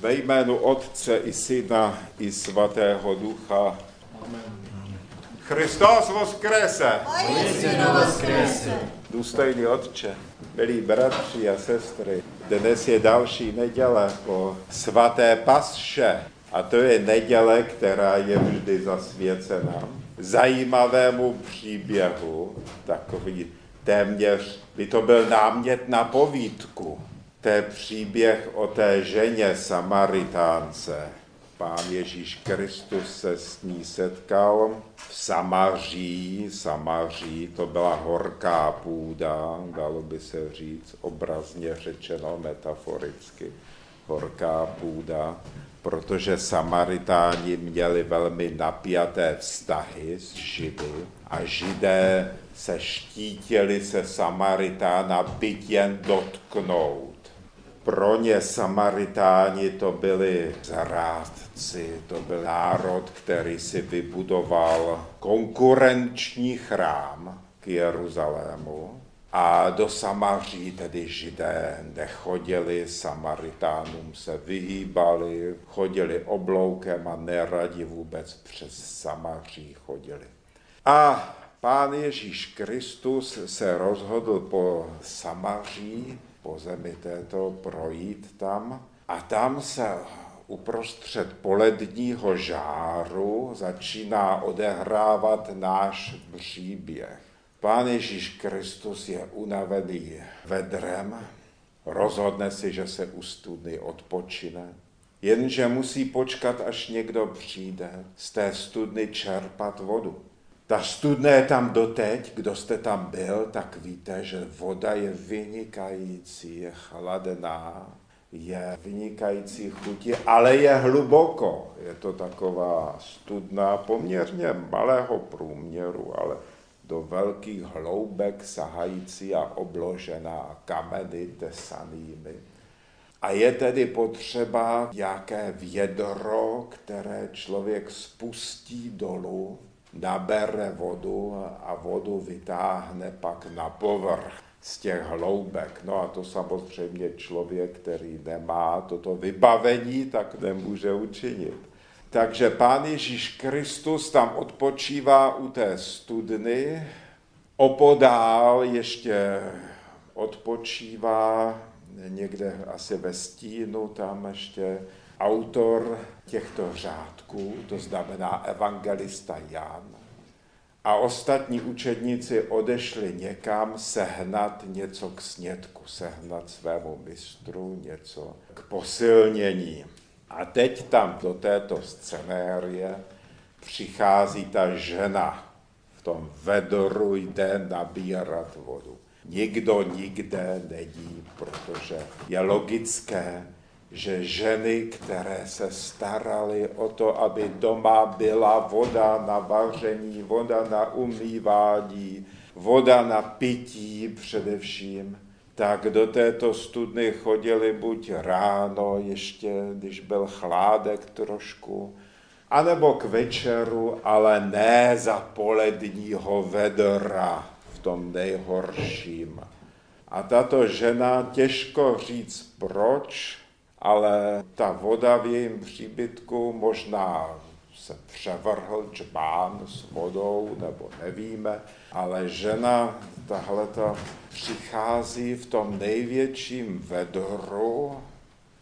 Ve jménu Otce i Syna i Svatého Ducha. Christos voskrese. Důstojný Otče, milí bratři a sestry, dnes je další neděle po svaté pasše a to je neděle, která je vždy zasvěcena zajímavému příběhu, takový téměř by to byl námět na povídku. To je příběh o té ženě Samaritánce. Pán Ježíš Kristus se s ní setkal v Samaří. Samaří to byla horká půda, dalo by se říct, obrazně řečeno metaforicky. Horká půda, protože Samaritáni měli velmi napjaté vztahy s Židy a Židé se štítili se Samaritána byt jen dotknout. Pro ně Samaritáni to byli zrádci, to byl národ, který si vybudoval konkurenční chrám k Jeruzalému. A do Samaří tedy židé nechodili, Samaritánům se vyhýbali, chodili obloukem a neradi vůbec přes Samaří chodili. A pán Ježíš Kristus se rozhodl po Samaří, po zemi této, projít tam a tam se uprostřed poledního žáru začíná odehrávat náš příběh. Pán Ježíš Kristus je unavený vedrem, rozhodne si, že se u studny odpočine, jenže musí počkat, až někdo přijde z té studny čerpat vodu. Ta studna je tam doteď, kdo jste tam byl, tak víte, že voda je vynikající, je chladná, je vynikající chuti, ale je hluboko. Je to taková studna poměrně malého průměru, ale do velkých hloubek sahající a obložená kameny tesanými. A je tedy potřeba nějaké vědro, které člověk spustí dolů, nabere vodu a vodu vytáhne pak na povrch z těch hloubek. No a to samozřejmě člověk, který nemá toto vybavení, tak nemůže učinit. Takže pán Ježíš Kristus tam odpočívá u té studny, opodál ještě odpočívá někde asi ve stínu, tam ještě autor těchto řádků, to znamená evangelista Jan. A ostatní učedníci odešli někam sehnat něco k snědku, sehnat svému mistru něco k posilnění. A teď tam do této scenérie přichází ta žena. V tom vedru jde nabírat vodu. Nikdo nikde nedí, protože je logické, že ženy, které se staraly o to, aby doma byla voda na vaření, voda na umývání, voda na pití především, tak do této studny chodili buď ráno, ještě když byl chládek trošku, anebo k večeru, ale ne za poledního vedra v tom nejhorším. A tato žena, těžko říct proč, ale ta voda v jejím příbytku možná se převrhl čbán s vodou, nebo nevíme, ale žena tahleta přichází v tom největším vedru,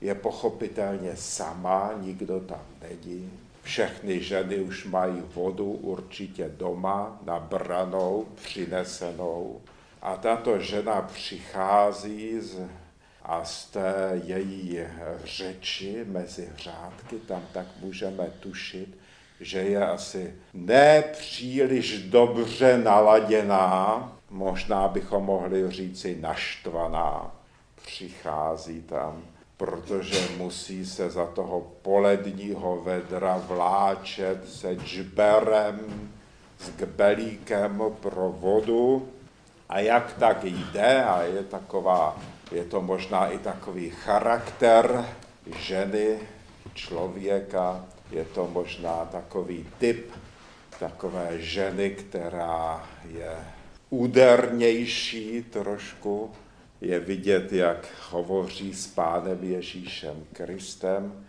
je pochopitelně sama, nikdo tam není. Všechny ženy už mají vodu určitě doma, nabranou, přinesenou. A tato žena přichází z, a z té její řeči mezi řádky, tam tak můžeme tušit, že je asi nepříliš dobře naladěná, možná bychom mohli říci naštvaná, přichází tam, protože musí se za toho poledního vedra vláčet se džberem, s kbelíkem pro vodu. A jak tak jde a je taková, je to možná i takový charakter ženy, člověka, je to možná takový typ takové ženy, která je údernější trošku, je vidět, jak hovoří s pánem Ježíšem Kristem.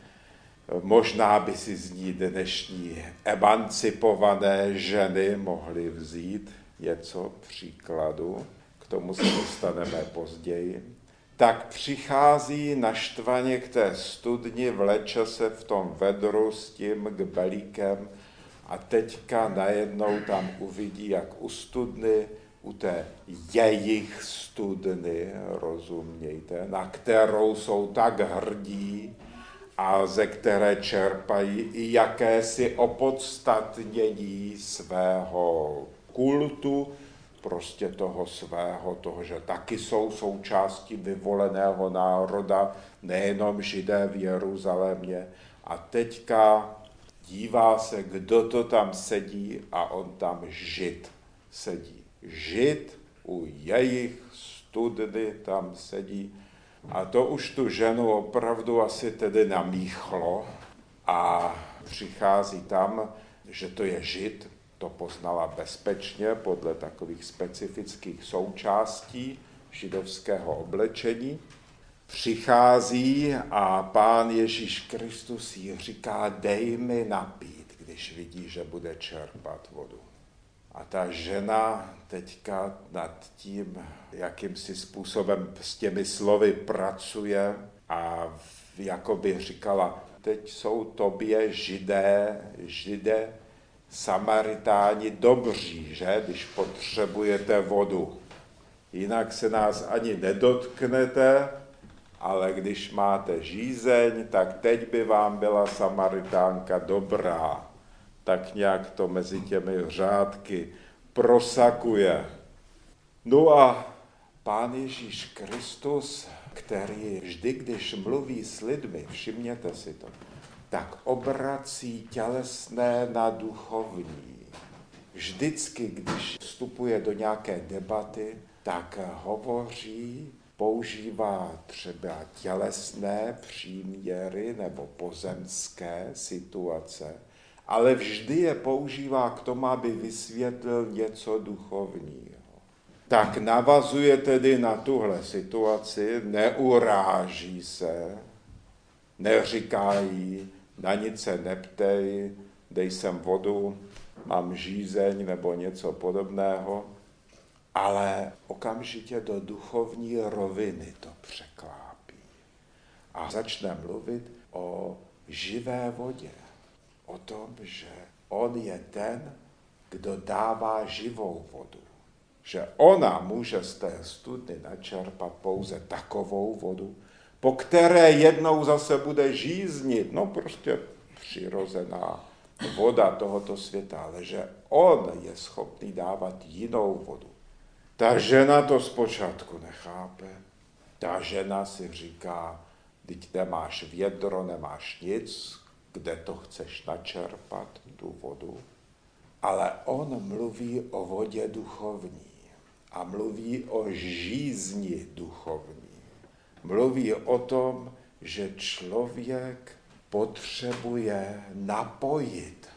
Možná by si z ní dnešní emancipované ženy mohly vzít něco příkladu, k tomu se dostaneme později. Tak přichází naštvaně k té studni, vleče se v tom vedru s tím kbelíkem a teďka najednou tam uvidí, jak u studny u té jejich studny, rozumějte, na kterou jsou tak hrdí a ze které čerpají i jakési opodstatnění svého kultu, prostě toho svého, toho, že taky jsou součástí vyvoleného národa, nejenom židé v Jeruzalémě. A teďka dívá se, kdo to tam sedí a on tam žid sedí žid u jejich studny tam sedí. A to už tu ženu opravdu asi tedy namíchlo a přichází tam, že to je žid, to poznala bezpečně podle takových specifických součástí židovského oblečení. Přichází a pán Ježíš Kristus jí říká, dej mi napít, když vidí, že bude čerpat vodu. A ta žena teďka nad tím, jakýmsi způsobem s těmi slovy pracuje a jako by říkala, teď jsou tobě židé, židé, samaritáni dobří, že, když potřebujete vodu. Jinak se nás ani nedotknete, ale když máte žízeň, tak teď by vám byla samaritánka dobrá tak nějak to mezi těmi řádky prosakuje. No a Pán Ježíš Kristus, který vždy, když mluví s lidmi, všimněte si to, tak obrací tělesné na duchovní. Vždycky, když vstupuje do nějaké debaty, tak hovoří, používá třeba tělesné příměry nebo pozemské situace, ale vždy je používá k tomu, aby vysvětlil něco duchovního. Tak navazuje tedy na tuhle situaci, neuráží se, neříká jí, na nic se neptej, dej sem vodu, mám žízeň nebo něco podobného, ale okamžitě do duchovní roviny to překlápí. A začne mluvit o živé vodě o tom, že on je ten, kdo dává živou vodu. Že ona může z té studny načerpat pouze takovou vodu, po které jednou zase bude žíznit, no prostě přirozená voda tohoto světa, ale že on je schopný dávat jinou vodu. Ta žena to zpočátku nechápe. Ta žena si říká, teď nemáš vědro, nemáš nic, kde to chceš načerpat, tu vodu, ale on mluví o vodě duchovní a mluví o žízni duchovní. Mluví o tom, že člověk potřebuje napojit,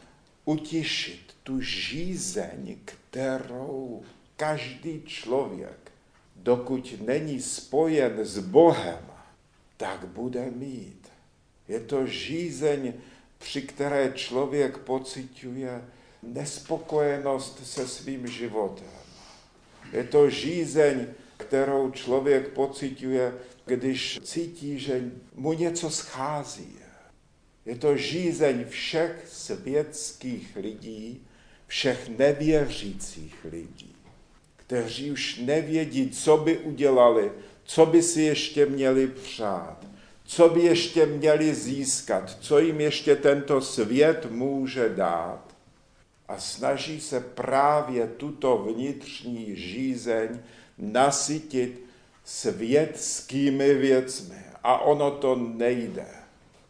utišit tu žízeň, kterou každý člověk, dokud není spojen s Bohem, tak bude mít. Je to žízeň, při které člověk pociťuje nespokojenost se svým životem. Je to žízeň, kterou člověk pociťuje, když cítí, že mu něco schází. Je to žízeň všech světských lidí, všech nevěřících lidí, kteří už nevědí, co by udělali, co by si ještě měli přát co by ještě měli získat, co jim ještě tento svět může dát. A snaží se právě tuto vnitřní žízeň nasytit světskými věcmi. A ono to nejde.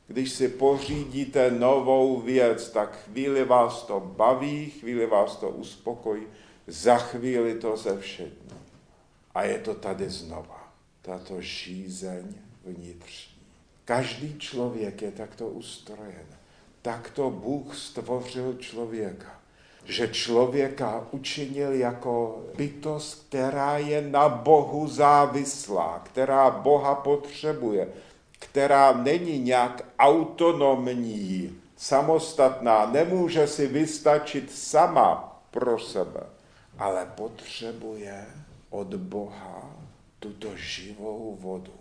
Když si pořídíte novou věc, tak chvíli vás to baví, chvíli vás to uspokojí, za chvíli to ze všední. A je to tady znova, tato žízeň vnitřní. Každý člověk je takto ustrojen. Takto Bůh stvořil člověka. Že člověka učinil jako bytost, která je na Bohu závislá, která Boha potřebuje, která není nějak autonomní, samostatná, nemůže si vystačit sama pro sebe, ale potřebuje od Boha tuto živou vodu.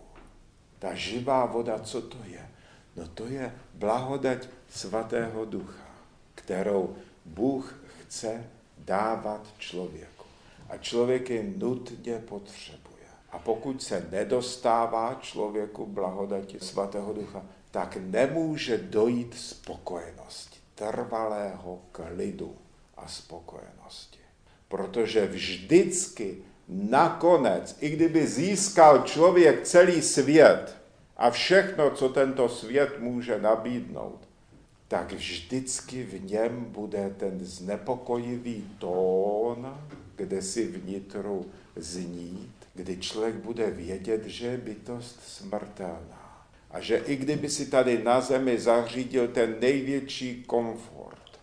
Ta živá voda, co to je? No to je blahodať svatého ducha, kterou Bůh chce dávat člověku. A člověk je nutně potřebuje. A pokud se nedostává člověku blahodati svatého ducha, tak nemůže dojít spokojenosti, trvalého klidu a spokojenosti. Protože vždycky nakonec, i kdyby získal člověk celý svět a všechno, co tento svět může nabídnout, tak vždycky v něm bude ten znepokojivý tón, kde si vnitru znít, kdy člověk bude vědět, že je bytost smrtelná. A že i kdyby si tady na zemi zařídil ten největší komfort,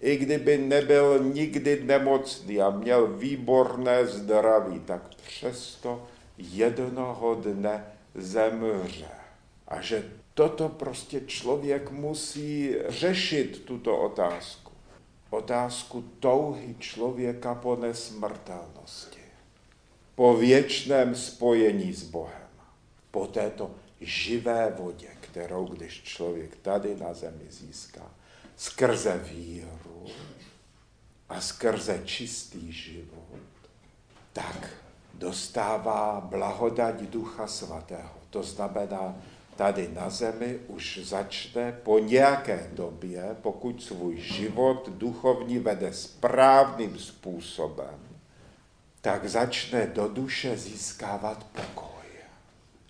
i kdyby nebyl nikdy nemocný a měl výborné zdraví, tak přesto jednoho dne zemře. A že toto prostě člověk musí řešit, tuto otázku. Otázku touhy člověka po nesmrtelnosti, po věčném spojení s Bohem, po této živé vodě, kterou když člověk tady na zemi získá, skrze víru a skrze čistý život, tak dostává blahodať Ducha Svatého. To znamená, tady na zemi už začne po nějaké době, pokud svůj život duchovní vede správným způsobem, tak začne do duše získávat pokoj.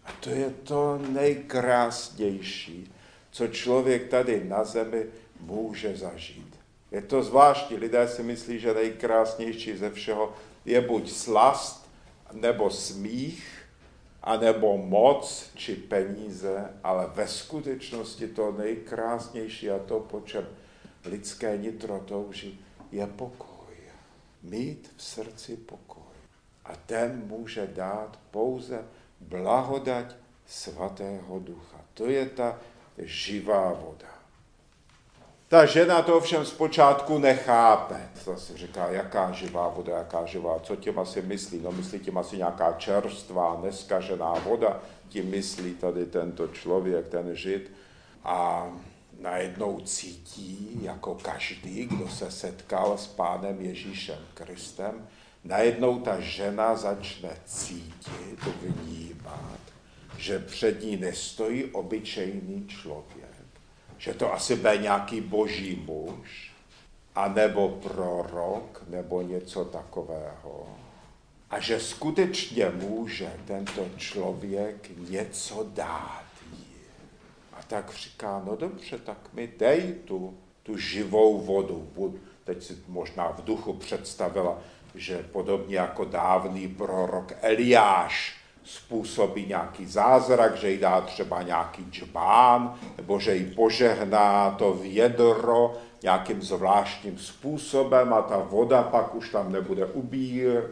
A to je to nejkrásnější, co člověk tady na zemi může zažít. Je to zvláštní, lidé si myslí, že nejkrásnější ze všeho je buď slast, nebo smích, anebo moc či peníze, ale ve skutečnosti to nejkrásnější a to, po čem lidské nitro touží, je pokoj. Mít v srdci pokoj. A ten může dát pouze blahodať svatého ducha. To je ta živá voda. Ta žena to ovšem zpočátku nechápe. Zase říká, jaká živá voda, jaká živá, co tím asi myslí? No myslí tím asi nějaká čerstvá, neskažená voda, tím myslí tady tento člověk, ten žid. A najednou cítí, jako každý, kdo se setkal s pánem Ježíšem Kristem, najednou ta žena začne cítit, vnímat, že před ní nestojí obyčejný člověk že to asi bude nějaký boží muž, anebo prorok, nebo něco takového. A že skutečně může tento člověk něco dát jí. A tak říká, no dobře, tak mi dej tu, tu živou vodu. Teď si možná v duchu představila, že podobně jako dávný prorok Eliáš, způsobí nějaký zázrak, že jí dá třeba nějaký džbán, nebo že jí požehná to vědro nějakým zvláštním způsobem a ta voda pak už tam nebude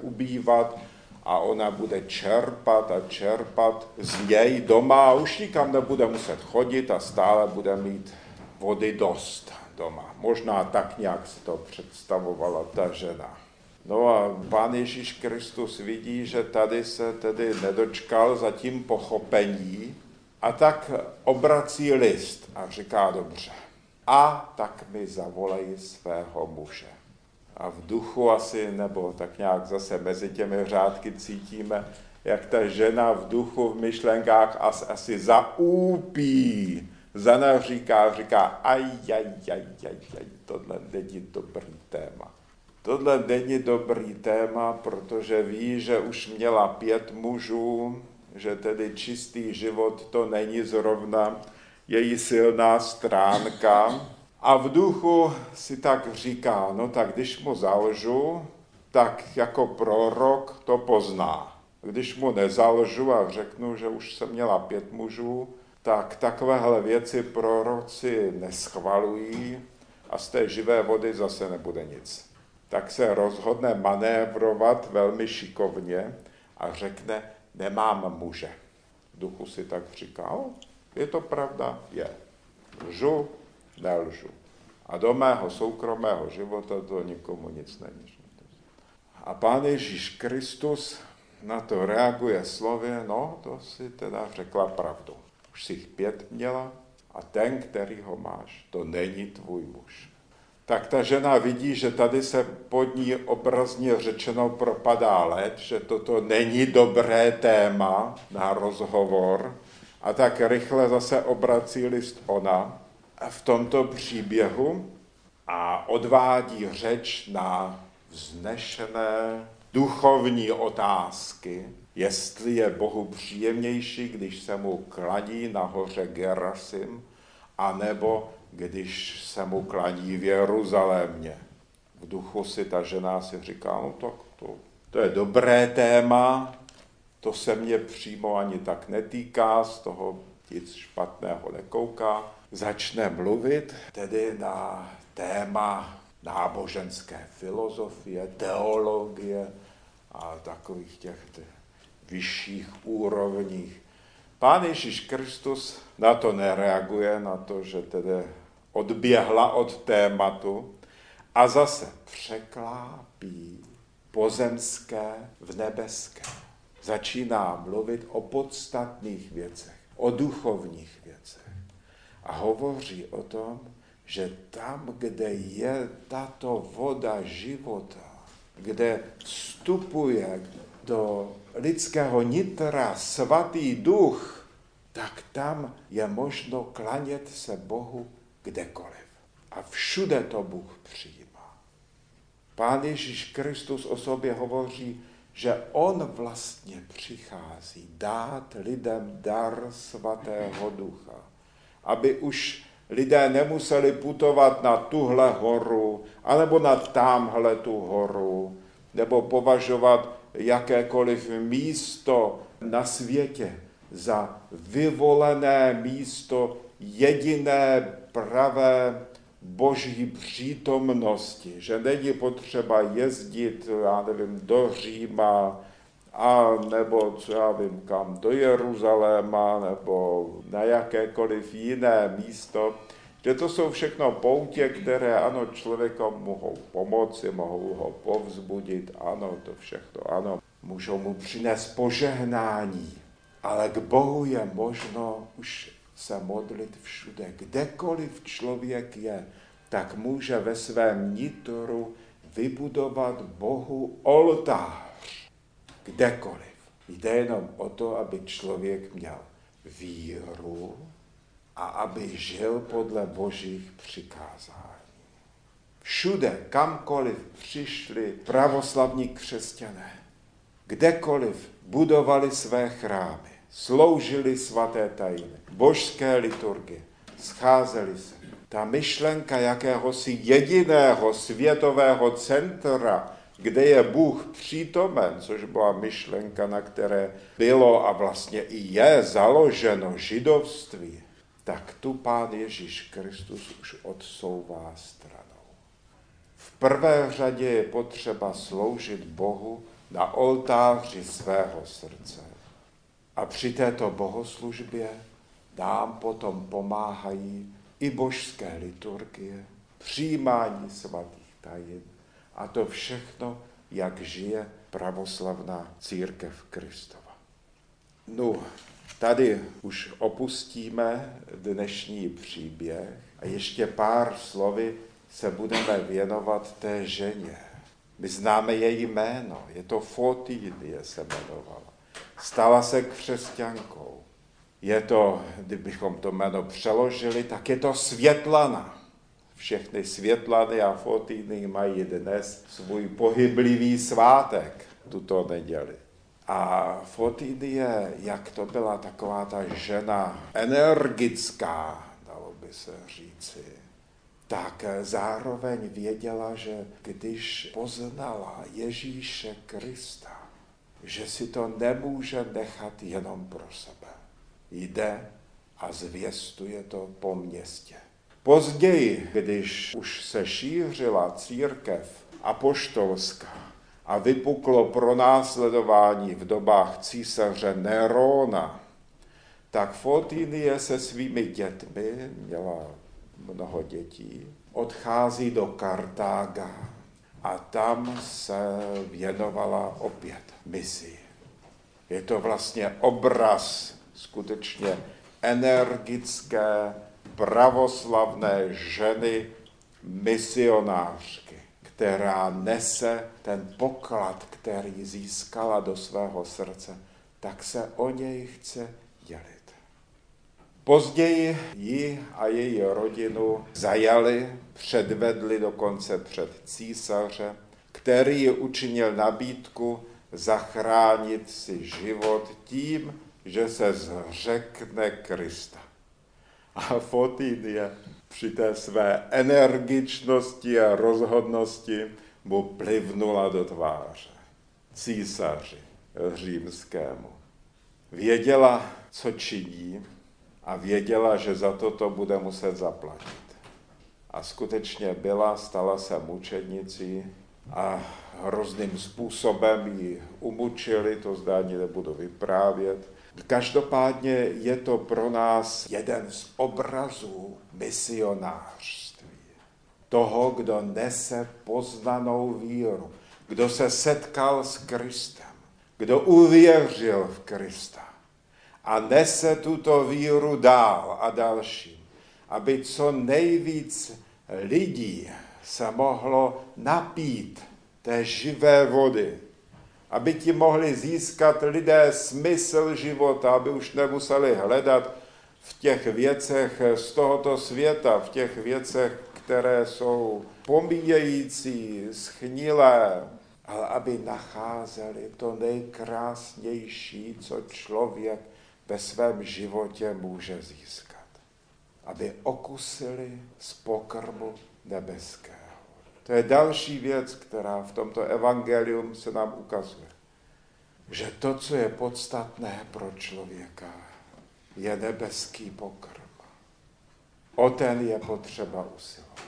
ubývat a ona bude čerpat a čerpat z něj doma a už nikam nebude muset chodit a stále bude mít vody dost doma. Možná tak nějak si to představovala ta žena. No a pán Ježíš Kristus vidí, že tady se tedy nedočkal zatím pochopení a tak obrací list a říká dobře. A tak mi zavolej svého muže. A v duchu asi, nebo tak nějak zase mezi těmi řádky cítíme, jak ta žena v duchu, v myšlenkách asi, asi zaúpí, zanaříká, říká, aj, aj, aj, aj, aj, tohle není dobrý téma. Tohle není dobrý téma, protože ví, že už měla pět mužů, že tedy čistý život to není zrovna její silná stránka. A v duchu si tak říká, no tak když mu založu, tak jako prorok to pozná. Když mu nezaložu a řeknu, že už jsem měla pět mužů, tak takovéhle věci proroci neschvalují a z té živé vody zase nebude nic. Tak se rozhodne manévrovat velmi šikovně a řekne, nemám muže. V duchu si tak říká, je to pravda? Je. Lžu? Nelžu. A do mého soukromého života to nikomu nic není. A pán Ježíš Kristus na to reaguje slově, no to si teda řekla pravdu. Už si jich pět měla a ten, který ho máš, to není tvůj muž. Tak ta žena vidí, že tady se pod ní obrazně řečeno propadá led, že toto není dobré téma na rozhovor. A tak rychle zase obrací list ona v tomto příběhu a odvádí řeč na vznešené duchovní otázky, jestli je Bohu příjemnější, když se mu kladí nahoře Gerasim, anebo když se mu kladí v Jeruzalémě. V duchu si ta žena si říká, no tak to, to je dobré téma, to se mě přímo ani tak netýká, z toho nic špatného nekouká. Začne mluvit tedy na téma náboženské filozofie, teologie a takových těch vyšších úrovních. Pán Ježíš Kristus na to nereaguje, na to, že tedy odběhla od tématu a zase překlápí pozemské v nebeské. Začíná mluvit o podstatných věcech, o duchovních věcech. A hovoří o tom, že tam, kde je tato voda života, kde vstupuje do lidského nitra svatý duch, tak tam je možno klanět se Bohu kdekoliv. A všude to Bůh přijímá. Pán Ježíš Kristus o sobě hovoří, že on vlastně přichází dát lidem dar svatého ducha, aby už lidé nemuseli putovat na tuhle horu, anebo na tamhle tu horu, nebo považovat jakékoliv místo na světě za vyvolené místo jediné pravé boží přítomnosti, že není potřeba jezdit, já nevím, do Říma, a nebo co já vím kam, do Jeruzaléma, nebo na jakékoliv jiné místo, že to jsou všechno poutě, které ano, člověka mohou pomoci, mohou ho povzbudit, ano, to všechno, ano, můžou mu přinést požehnání, ale k Bohu je možno už se modlit všude. Kdekoliv člověk je, tak může ve svém nitru vybudovat Bohu oltář. Kdekoliv. Jde jenom o to, aby člověk měl víru a aby žil podle božích přikázání. Všude, kamkoliv přišli pravoslavní křesťané, kdekoliv budovali své chrámy, sloužili svaté tajiny, božské liturgie, scházeli se. Ta myšlenka jakéhosi jediného světového centra, kde je Bůh přítomen, což byla myšlenka, na které bylo a vlastně i je založeno židovství, tak tu Pán Ježíš Kristus už odsouvá stranou. V prvé řadě je potřeba sloužit Bohu na oltáři svého srdce. A při této bohoslužbě nám potom pomáhají i božské liturgie, přijímání svatých tajin a to všechno, jak žije pravoslavná církev Kristova. No, tady už opustíme dnešní příběh a ještě pár slovy se budeme věnovat té ženě. My známe její jméno, je to Fotínie se jmenovala. Stala se křesťankou. Je to, kdybychom to jméno přeložili, tak je to Světlana. Všechny Světlany a Fotíny mají dnes svůj pohyblivý svátek tuto neděli. A Fotinie, jak to byla taková ta žena energická, dalo by se říci, tak zároveň věděla, že když poznala Ježíše Krista, že si to nemůže nechat jenom pro sebe. Jde a zvěstuje to po městě. Později, když už se šířila církev apoštolská a vypuklo pronásledování v dobách císaře Nerona, tak Fotinie se svými dětmi, měla mnoho dětí, odchází do Kartága a tam se věnovala opět misi. Je to vlastně obraz skutečně energické, pravoslavné ženy, misionářky, která nese ten poklad, který získala do svého srdce, tak se o něj chce dělit. Později ji a její rodinu zajali, předvedli dokonce před císaře, který učinil nabídku zachránit si život tím, že se zřekne Krista. A Fotinie při té své energičnosti a rozhodnosti mu plivnula do tváře. Císaři římskému. Věděla, co činí, a věděla, že za to to bude muset zaplatit. A skutečně byla, stala se mučednicí a hrozným způsobem ji umučili, to zdání nebudu vyprávět. Každopádně je to pro nás jeden z obrazů misionářství. Toho, kdo nese poznanou víru, kdo se setkal s Kristem, kdo uvěřil v Krista a nese tuto víru dál a další, aby co nejvíc lidí se mohlo napít té živé vody, aby ti mohli získat lidé smysl života, aby už nemuseli hledat v těch věcech z tohoto světa, v těch věcech, které jsou pomíjející, schnilé, ale aby nacházeli to nejkrásnější, co člověk ve svém životě může získat. Aby okusili z pokrmu nebeského. To je další věc, která v tomto evangelium se nám ukazuje. Že to, co je podstatné pro člověka, je nebeský pokrm. O ten je potřeba usilovat.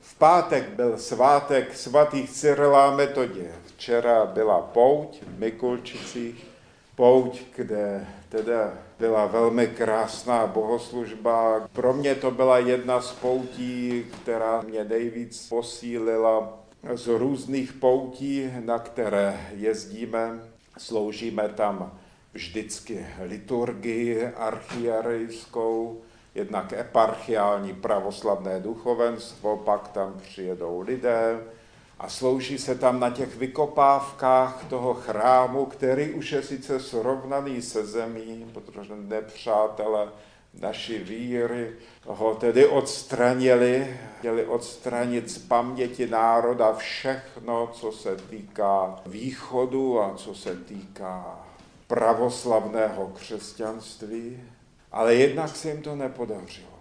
V pátek byl svátek svatých Cyrila Metodě. Včera byla pouť v Mikulčicích pouť, kde teda byla velmi krásná bohoslužba. Pro mě to byla jedna z poutí, která mě nejvíc posílila z různých poutí, na které jezdíme. Sloužíme tam vždycky liturgii archierejskou, jednak eparchiální pravoslavné duchovenstvo, pak tam přijedou lidé, a slouží se tam na těch vykopávkách toho chrámu, který už je sice srovnaný se zemí, protože nepřátelé naší víry ho tedy odstranili, chtěli odstranit z paměti národa všechno, co se týká východu a co se týká pravoslavného křesťanství, ale jednak se jim to nepodařilo.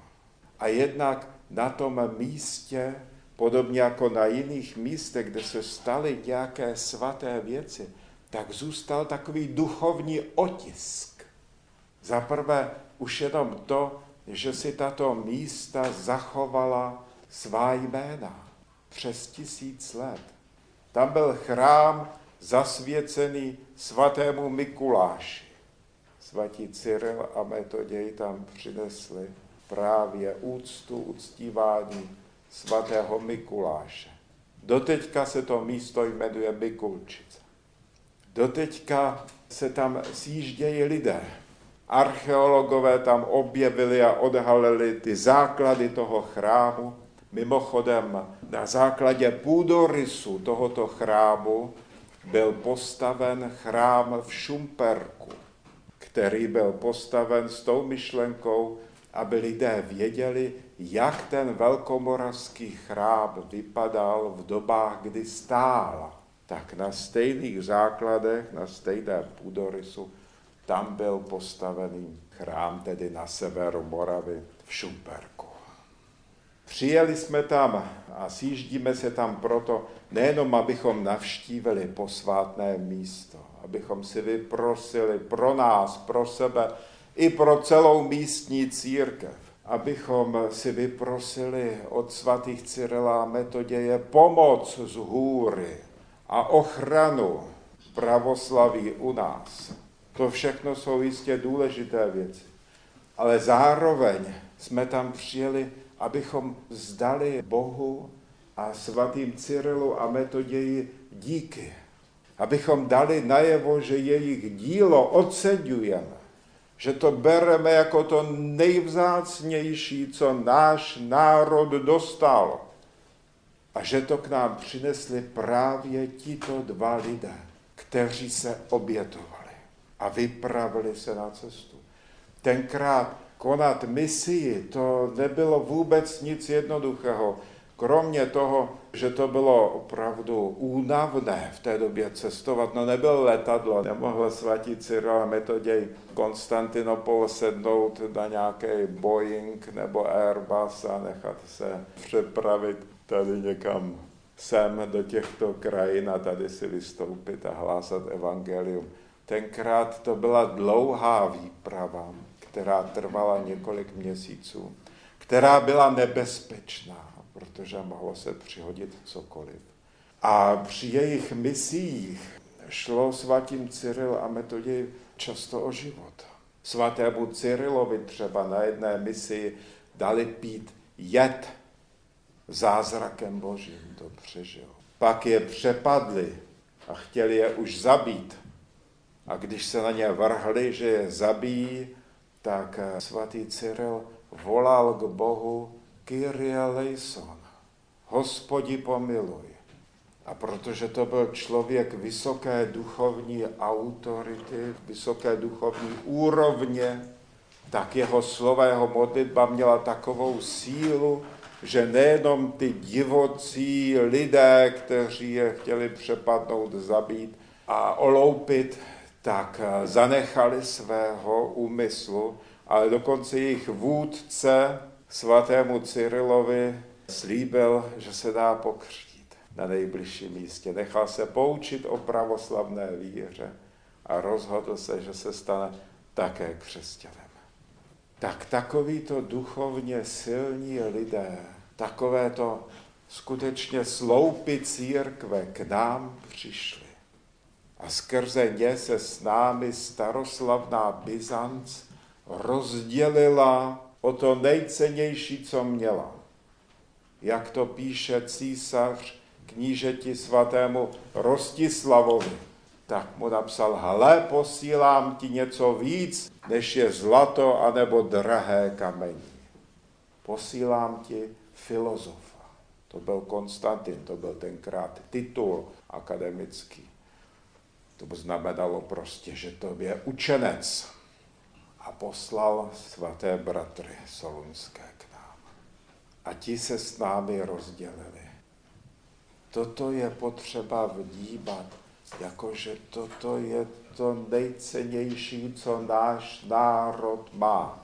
A jednak na tom místě podobně jako na jiných místech, kde se staly nějaké svaté věci, tak zůstal takový duchovní otisk. Za prvé už jenom to, že si tato místa zachovala svá jména přes tisíc let. Tam byl chrám zasvěcený svatému Mikuláši. Svatí Cyril a Metoděj tam přinesli právě úctu, uctívání svatého Mikuláše. Doteďka se to místo jmenuje Mikulčice. Doteďka se tam sjíždějí lidé. Archeologové tam objevili a odhalili ty základy toho chrámu. Mimochodem, na základě půdorysu tohoto chrámu byl postaven chrám v Šumperku, který byl postaven s tou myšlenkou, aby lidé věděli, jak ten velkomoravský chrám vypadal v dobách, kdy stál. Tak na stejných základech, na stejné půdorysu, tam byl postavený chrám, tedy na severu Moravy v Šumperku. Přijeli jsme tam a sjíždíme se tam proto, nejenom abychom navštívili posvátné místo, abychom si vyprosili pro nás, pro sebe, i pro celou místní církev, abychom si vyprosili od svatých Cyrila Metoděje pomoc z hůry a ochranu pravoslaví u nás. To všechno jsou jistě důležité věci. Ale zároveň jsme tam přijeli, abychom zdali Bohu a svatým Cyrilu a Metoději díky. Abychom dali najevo, že jejich dílo oceňujeme že to bereme jako to nejvzácnější, co náš národ dostal. A že to k nám přinesli právě tito dva lidé, kteří se obětovali a vypravili se na cestu. Tenkrát konat misii, to nebylo vůbec nic jednoduchého. Kromě toho, že to bylo opravdu únavné v té době cestovat, no nebylo letadlo, nemohl svatý Cyril a Metoděj Konstantinopol sednout na nějaký Boeing nebo Airbus a nechat se přepravit tady někam sem do těchto krajin a tady si vystoupit a hlásat evangelium. Tenkrát to byla dlouhá výprava, která trvala několik měsíců, která byla nebezpečná protože mohlo se přihodit cokoliv. A při jejich misích šlo svatým Cyril a Metoděj často o život. Svatému Cyrilovi třeba na jedné misi dali pít jed zázrakem božím, to přežil. Pak je přepadli a chtěli je už zabít. A když se na ně vrhli, že je zabijí, tak svatý Cyril volal k Bohu Kyrie eleison, hospodi pomiluj. A protože to byl člověk vysoké duchovní autority, vysoké duchovní úrovně, tak jeho slova, jeho modlitba měla takovou sílu, že nejenom ty divocí lidé, kteří je chtěli přepadnout, zabít a oloupit, tak zanechali svého úmyslu, ale dokonce jejich vůdce svatému Cyrilovi slíbil, že se dá pokřtít na nejbližším místě. Nechal se poučit o pravoslavné víře a rozhodl se, že se stane také křesťanem. Tak takovýto duchovně silní lidé, takovéto skutečně sloupy církve k nám přišli. A skrze ně se s námi staroslavná Byzanc rozdělila o to nejcennější, co měla. Jak to píše císař knížeti svatému Rostislavovi, tak mu napsal, hle, posílám ti něco víc, než je zlato anebo drahé kamení. Posílám ti filozofa. To byl Konstantin, to byl tenkrát titul akademický. To znamenalo prostě, že to je učenec a poslal svaté bratry solunské k nám. A ti se s námi rozdělili. Toto je potřeba vdíbat, jakože toto je to nejcennější, co náš národ má.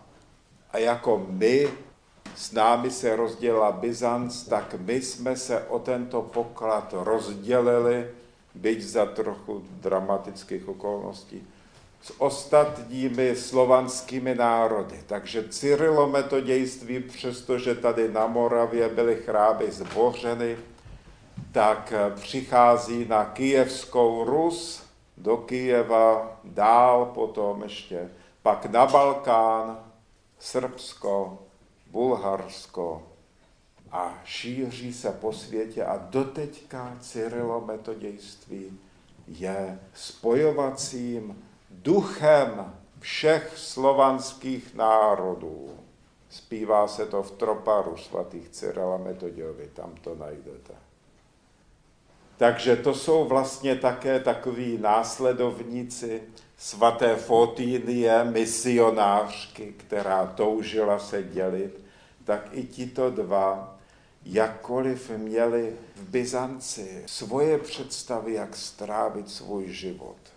A jako my, s námi se rozdělila Byzanc, tak my jsme se o tento poklad rozdělili, byť za trochu dramatických okolností s ostatními slovanskými národy. Takže Cyrilometodějství, přestože tady na Moravě byly chrámy zbořeny, tak přichází na Kijevskou Rus, do Kijeva, dál potom ještě, pak na Balkán, Srbsko, Bulharsko a šíří se po světě a doteďka Cyrilometodějství je spojovacím duchem všech slovanských národů. Zpívá se to v troparu svatých Cyrila Metodějovi, tam to najdete. Takže to jsou vlastně také takový následovníci svaté Fotínie, misionářky, která toužila se dělit, tak i tito dva, jakkoliv měli v Byzanci svoje představy, jak strávit svůj život –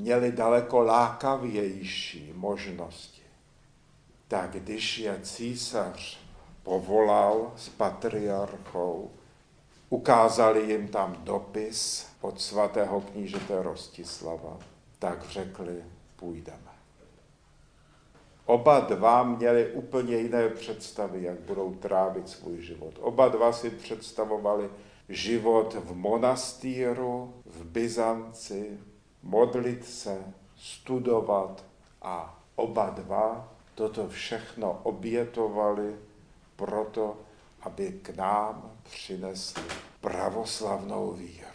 měli daleko lákavější možnosti. Tak když je císař povolal s patriarchou, ukázali jim tam dopis od svatého knížete Rostislava, tak řekli, půjdeme. Oba dva měli úplně jiné představy, jak budou trávit svůj život. Oba dva si představovali život v monastýru, v Byzanci, modlit se, studovat a oba dva toto všechno obětovali proto, aby k nám přinesli pravoslavnou víru.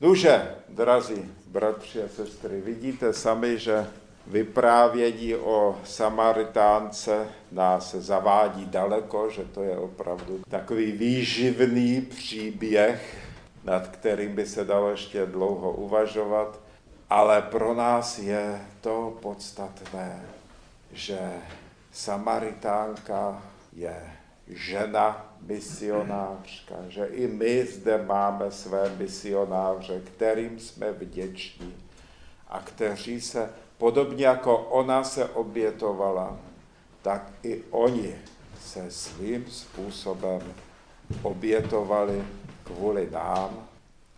Nuže, drazí bratři a sestry, vidíte sami, že vyprávění o Samaritánce nás zavádí daleko, že to je opravdu takový výživný příběh, nad kterým by se dalo ještě dlouho uvažovat, ale pro nás je to podstatné, že Samaritánka je žena misionářka, že i my zde máme své misionáře, kterým jsme vděční a kteří se podobně jako ona se obětovala, tak i oni se svým způsobem obětovali kvůli nám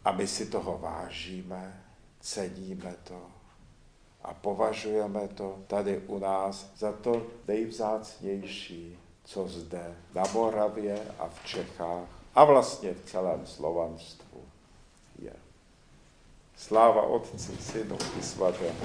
a my si toho vážíme, ceníme to a považujeme to tady u nás za to nejvzácnější, co zde na Moravě a v Čechách a vlastně v celém slovanstvu je. Sláva Otci, Synu i Svatému.